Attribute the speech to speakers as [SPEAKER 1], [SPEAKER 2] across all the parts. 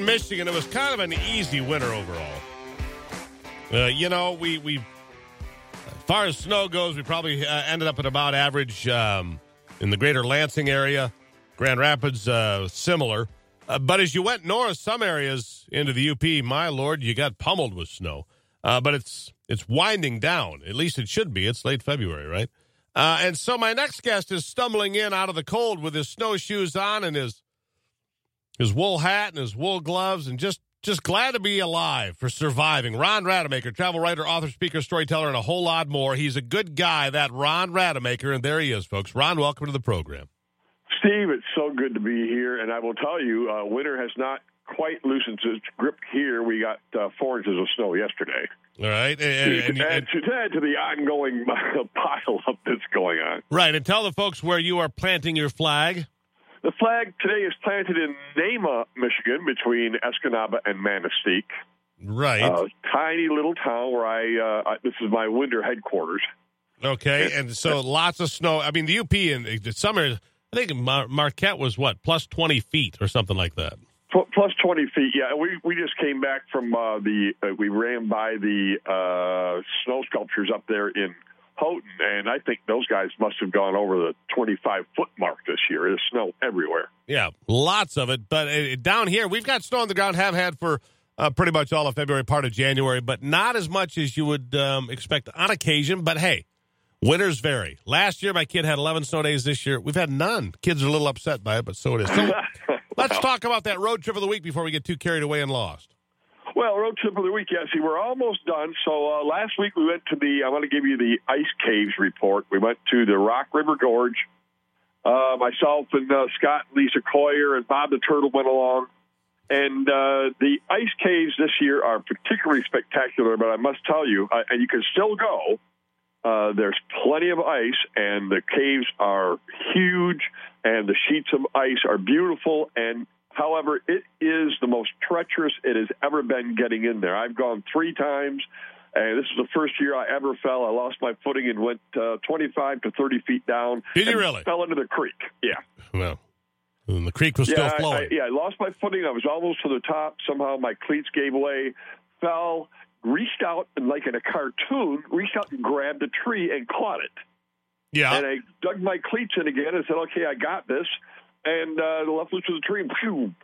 [SPEAKER 1] Michigan, it was kind of an easy winter overall. Uh, you know, we we as far as snow goes, we probably uh, ended up at about average um, in the greater Lansing area. Grand Rapids, uh, similar. Uh, but as you went north, some areas into the UP, my lord, you got pummeled with snow. Uh, but it's it's winding down. At least it should be. It's late February, right? Uh, and so my next guest is stumbling in out of the cold with his snowshoes on and his his wool hat and his wool gloves, and just just glad to be alive for surviving. Ron Rademacher, travel writer, author, speaker, storyteller, and a whole lot more. He's a good guy, that Ron Rademacher, and there he is, folks. Ron, welcome to the program.
[SPEAKER 2] Steve, it's so good to be here, and I will tell you, uh, winter has not quite loosened its grip here. We got uh, four inches of snow yesterday.
[SPEAKER 1] All right, and,
[SPEAKER 2] and, and, and to add to the ongoing pile up that's going on.
[SPEAKER 1] Right, and tell the folks where you are planting your flag.
[SPEAKER 2] The flag today is planted in Nahma, Michigan, between Escanaba and Manistique.
[SPEAKER 1] Right,
[SPEAKER 2] uh, tiny little town where I, uh, I. This is my winter headquarters.
[SPEAKER 1] Okay, and so lots of snow. I mean, the UP in the summer. I think Mar- Marquette was what plus twenty feet or something like that
[SPEAKER 2] plus 20 feet yeah we we just came back from uh, the uh, we ran by the uh, snow sculptures up there in Houghton and I think those guys must have gone over the 25 foot mark this year there's snow everywhere
[SPEAKER 1] yeah lots of it but uh, down here we've got snow on the ground have had for uh, pretty much all of February part of January but not as much as you would um, expect on occasion but hey Winters vary. Last year, my kid had 11 snow days. This year, we've had none. Kids are a little upset by it, but so it is. So, Let's talk about that road trip of the week before we get too carried away and lost.
[SPEAKER 2] Well, road trip of the week, yeah. See, we're almost done. So uh, last week we went to the. I want to give you the ice caves report. We went to the Rock River Gorge. Uh, myself and uh, Scott, Lisa Coyer, and Bob the Turtle went along. And uh, the ice caves this year are particularly spectacular. But I must tell you, uh, and you can still go. Uh, there's plenty of ice, and the caves are huge, and the sheets of ice are beautiful. And however, it is the most treacherous it has ever been getting in there. I've gone three times, and this is the first year I ever fell. I lost my footing and went uh, 25 to 30 feet down.
[SPEAKER 1] Did you really?
[SPEAKER 2] Fell into the creek. Yeah.
[SPEAKER 1] Well. And the creek was
[SPEAKER 2] yeah,
[SPEAKER 1] still flowing.
[SPEAKER 2] I, I, yeah, I lost my footing. I was almost to the top. Somehow my cleats gave way, fell, reached out and like in a cartoon, reached out and grabbed a tree and caught it.
[SPEAKER 1] Yeah.
[SPEAKER 2] And I dug my cleats in again and said, "Okay, I got this." And uh, left loose to the tree phew,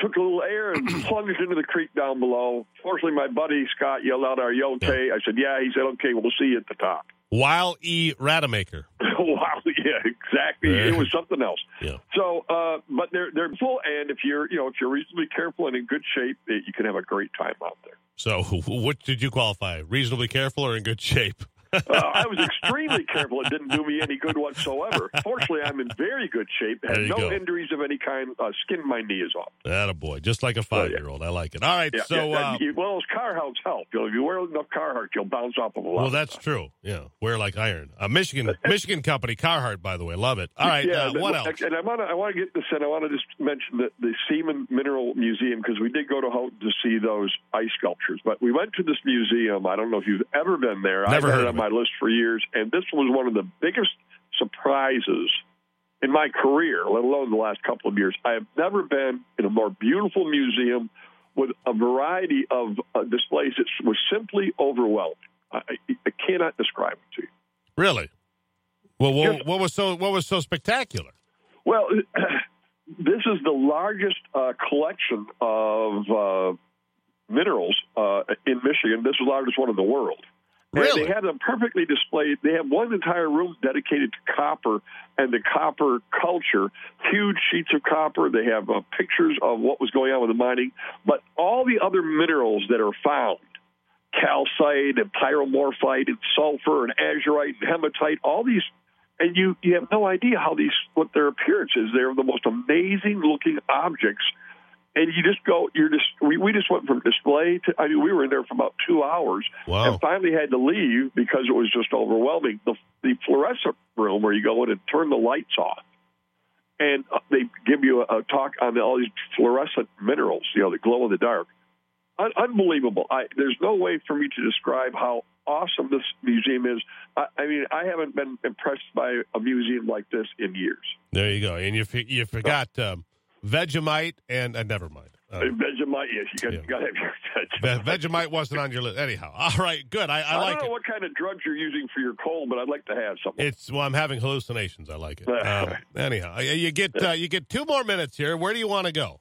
[SPEAKER 2] took a little air and plunged into the creek down below. Fortunately, my buddy Scott yelled out, "Are you okay?" I said, "Yeah." He said, "Okay, we'll see you at the top."
[SPEAKER 1] Wile E. Rademacher.
[SPEAKER 2] wow, yeah, exactly. Yeah. It was something else.
[SPEAKER 1] Yeah.
[SPEAKER 2] So, uh, but they're they're full, and if you're you know if you're reasonably careful and in good shape, you can have a great time out there.
[SPEAKER 1] So, what did you qualify? Reasonably careful or in good shape?
[SPEAKER 2] Uh, I was extremely careful. It didn't do me any good whatsoever. Fortunately, I'm in very good shape. Had no
[SPEAKER 1] go.
[SPEAKER 2] injuries of any kind. Uh, skin my knee is off.
[SPEAKER 1] That a boy, just like a five year old. I like it. All right,
[SPEAKER 2] yeah,
[SPEAKER 1] so
[SPEAKER 2] yeah,
[SPEAKER 1] uh,
[SPEAKER 2] you, well, those Carhartts help. You know, if you wear enough Carhartt, you'll bounce off of a lot.
[SPEAKER 1] Well, that's true. Yeah, wear like iron. A Michigan Michigan company, Carhartt, by the way, love it. All right,
[SPEAKER 2] yeah,
[SPEAKER 1] uh, what else?
[SPEAKER 2] And I want to I want to get this in. I want to just mention the, the Seaman Mineral Museum because we did go to Houghton to see those ice sculptures, but we went to this museum. I don't know if you've ever been there.
[SPEAKER 1] Never
[SPEAKER 2] I've
[SPEAKER 1] heard
[SPEAKER 2] had it my list for years and this was one of the biggest surprises in my career, let alone the last couple of years. I have never been in a more beautiful museum with a variety of uh, displays. It was simply overwhelming. I, I, cannot describe it to you.
[SPEAKER 1] Really? Well, what, what was so what was so spectacular?
[SPEAKER 2] Well, this is the largest uh, collection of uh, minerals uh, in Michigan. This is the largest one in the world.
[SPEAKER 1] Really?
[SPEAKER 2] And they have them perfectly displayed. They have one entire room dedicated to copper and the copper culture. Huge sheets of copper. They have uh, pictures of what was going on with the mining. But all the other minerals that are found, calcite and pyromorphite and sulfur and azurite and hematite, all these, and you, you have no idea how these, what their appearance is. They're the most amazing looking objects and you just go. You're just we, we just went from display to. I mean, we were in there for about two hours,
[SPEAKER 1] wow.
[SPEAKER 2] and finally had to leave because it was just overwhelming. The the fluorescent room where you go in and turn the lights off, and uh, they give you a, a talk on all these fluorescent minerals. You know, the glow in the dark. Un- unbelievable. I, there's no way for me to describe how awesome this museum is. I, I, mean, I haven't been impressed by a museum like this in years.
[SPEAKER 1] There you go. And you you forgot. Um, Vegemite and uh, never mind. Uh,
[SPEAKER 2] Vegemite, yes, you got,
[SPEAKER 1] yeah.
[SPEAKER 2] got to have your
[SPEAKER 1] Ve- Vegemite wasn't on your list. Anyhow, all right, good. I, I
[SPEAKER 2] I,
[SPEAKER 1] like
[SPEAKER 2] don't know
[SPEAKER 1] it.
[SPEAKER 2] what kind of drugs you're using for your cold, but I'd like to have some.
[SPEAKER 1] It's well, I'm having hallucinations. I like it. Um, anyhow, you- you get uh, you get two more minutes here. Where do you want to go?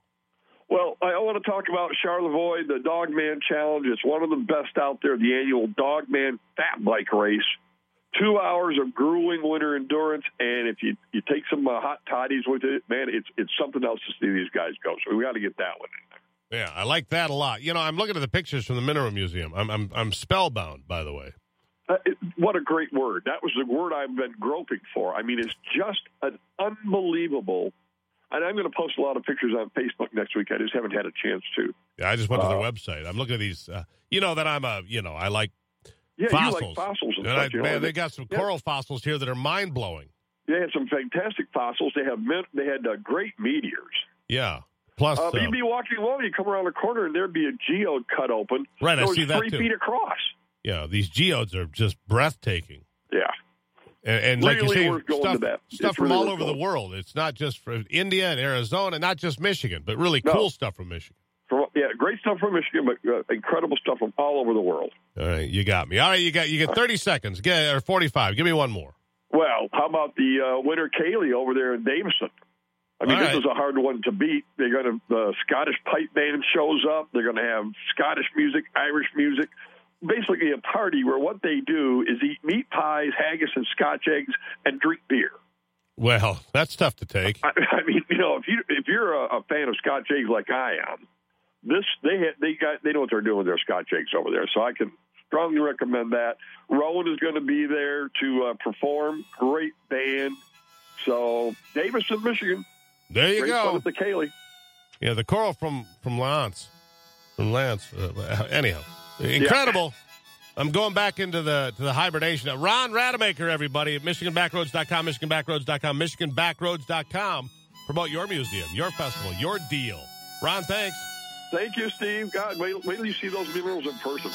[SPEAKER 2] Well, I want to talk about Charlevoix, the Dogman Challenge. It's one of the best out there, the annual Dogman Fat Bike Race. Two hours of grueling winter endurance, and if you you take some uh, hot toddies with it, man, it's it's something else to see these guys go. So we got to get that one. in
[SPEAKER 1] Yeah, I like that a lot. You know, I'm looking at the pictures from the Mineral Museum. I'm I'm, I'm spellbound, by the way.
[SPEAKER 2] Uh, it, what a great word! That was the word I've been groping for. I mean, it's just an unbelievable. And I'm going to post a lot of pictures on Facebook next week. I just haven't had a chance to.
[SPEAKER 1] Yeah, I just went to their
[SPEAKER 2] Uh,
[SPEAKER 1] website. I'm looking at these. Uh, you know that I'm a you know I like
[SPEAKER 2] Yeah,
[SPEAKER 1] fossils.
[SPEAKER 2] you like fossils and,
[SPEAKER 1] And. I, man, they got some
[SPEAKER 2] yeah.
[SPEAKER 1] coral fossils here that are mind blowing.
[SPEAKER 2] They had some fantastic fossils. They have they had uh, great meteors.
[SPEAKER 1] Yeah. Plus,
[SPEAKER 2] Uh,
[SPEAKER 1] uh,
[SPEAKER 2] you'd be walking along, you come around the corner, and there'd be a geode cut open.
[SPEAKER 1] Right, I see that
[SPEAKER 2] three
[SPEAKER 1] too.
[SPEAKER 2] feet across.
[SPEAKER 1] yeah, these geodes are just breathtaking.
[SPEAKER 2] Yeah,
[SPEAKER 1] And, and like you say, stuff, stuff from
[SPEAKER 2] really
[SPEAKER 1] all over the world. It's not just from India and Arizona, not just Michigan, but really
[SPEAKER 2] No.
[SPEAKER 1] cool stuff from Michigan.
[SPEAKER 2] From, great stuff from Michigan, but uh, incredible stuff from all over the world.
[SPEAKER 1] All right, you got me. All right, you got you get 30 seconds. Get or 45. Give me one more.
[SPEAKER 2] Well, how about the uh, Winter Ceilidh over there in Davison? I mean,
[SPEAKER 1] All
[SPEAKER 2] this
[SPEAKER 1] right.
[SPEAKER 2] is a hard one to beat. They're going to the Scottish pipe band shows up. They're going to have Scottish music, Irish music, basically a party where what they do is eat meat pies, haggis, and Scotch eggs, and drink beer.
[SPEAKER 1] Well, that's tough to take.
[SPEAKER 2] I, I mean, you know, if you if you're a, a fan of Scotch eggs like I am, this they ha- they got they know what they're doing with their Scotch eggs over there. So I can strongly recommend that. Rowan is going to be there to uh, perform. Great band. So Davison, Michigan.
[SPEAKER 1] There you
[SPEAKER 2] Great
[SPEAKER 1] go.
[SPEAKER 2] the Ceilidh.
[SPEAKER 1] Yeah, the coral from from Lance, from Lance. Uh, anyhow, incredible. I'm going back into the to the hibernation. Ron Rademacher, everybody at MichiganBackroads.com, MichiganBackroads.com, MichiganBackroads.com. Promote your museum, your festival, your deal. Ron, thanks.
[SPEAKER 2] Thank you, Steve. God, wait, wait till you see those minerals in person.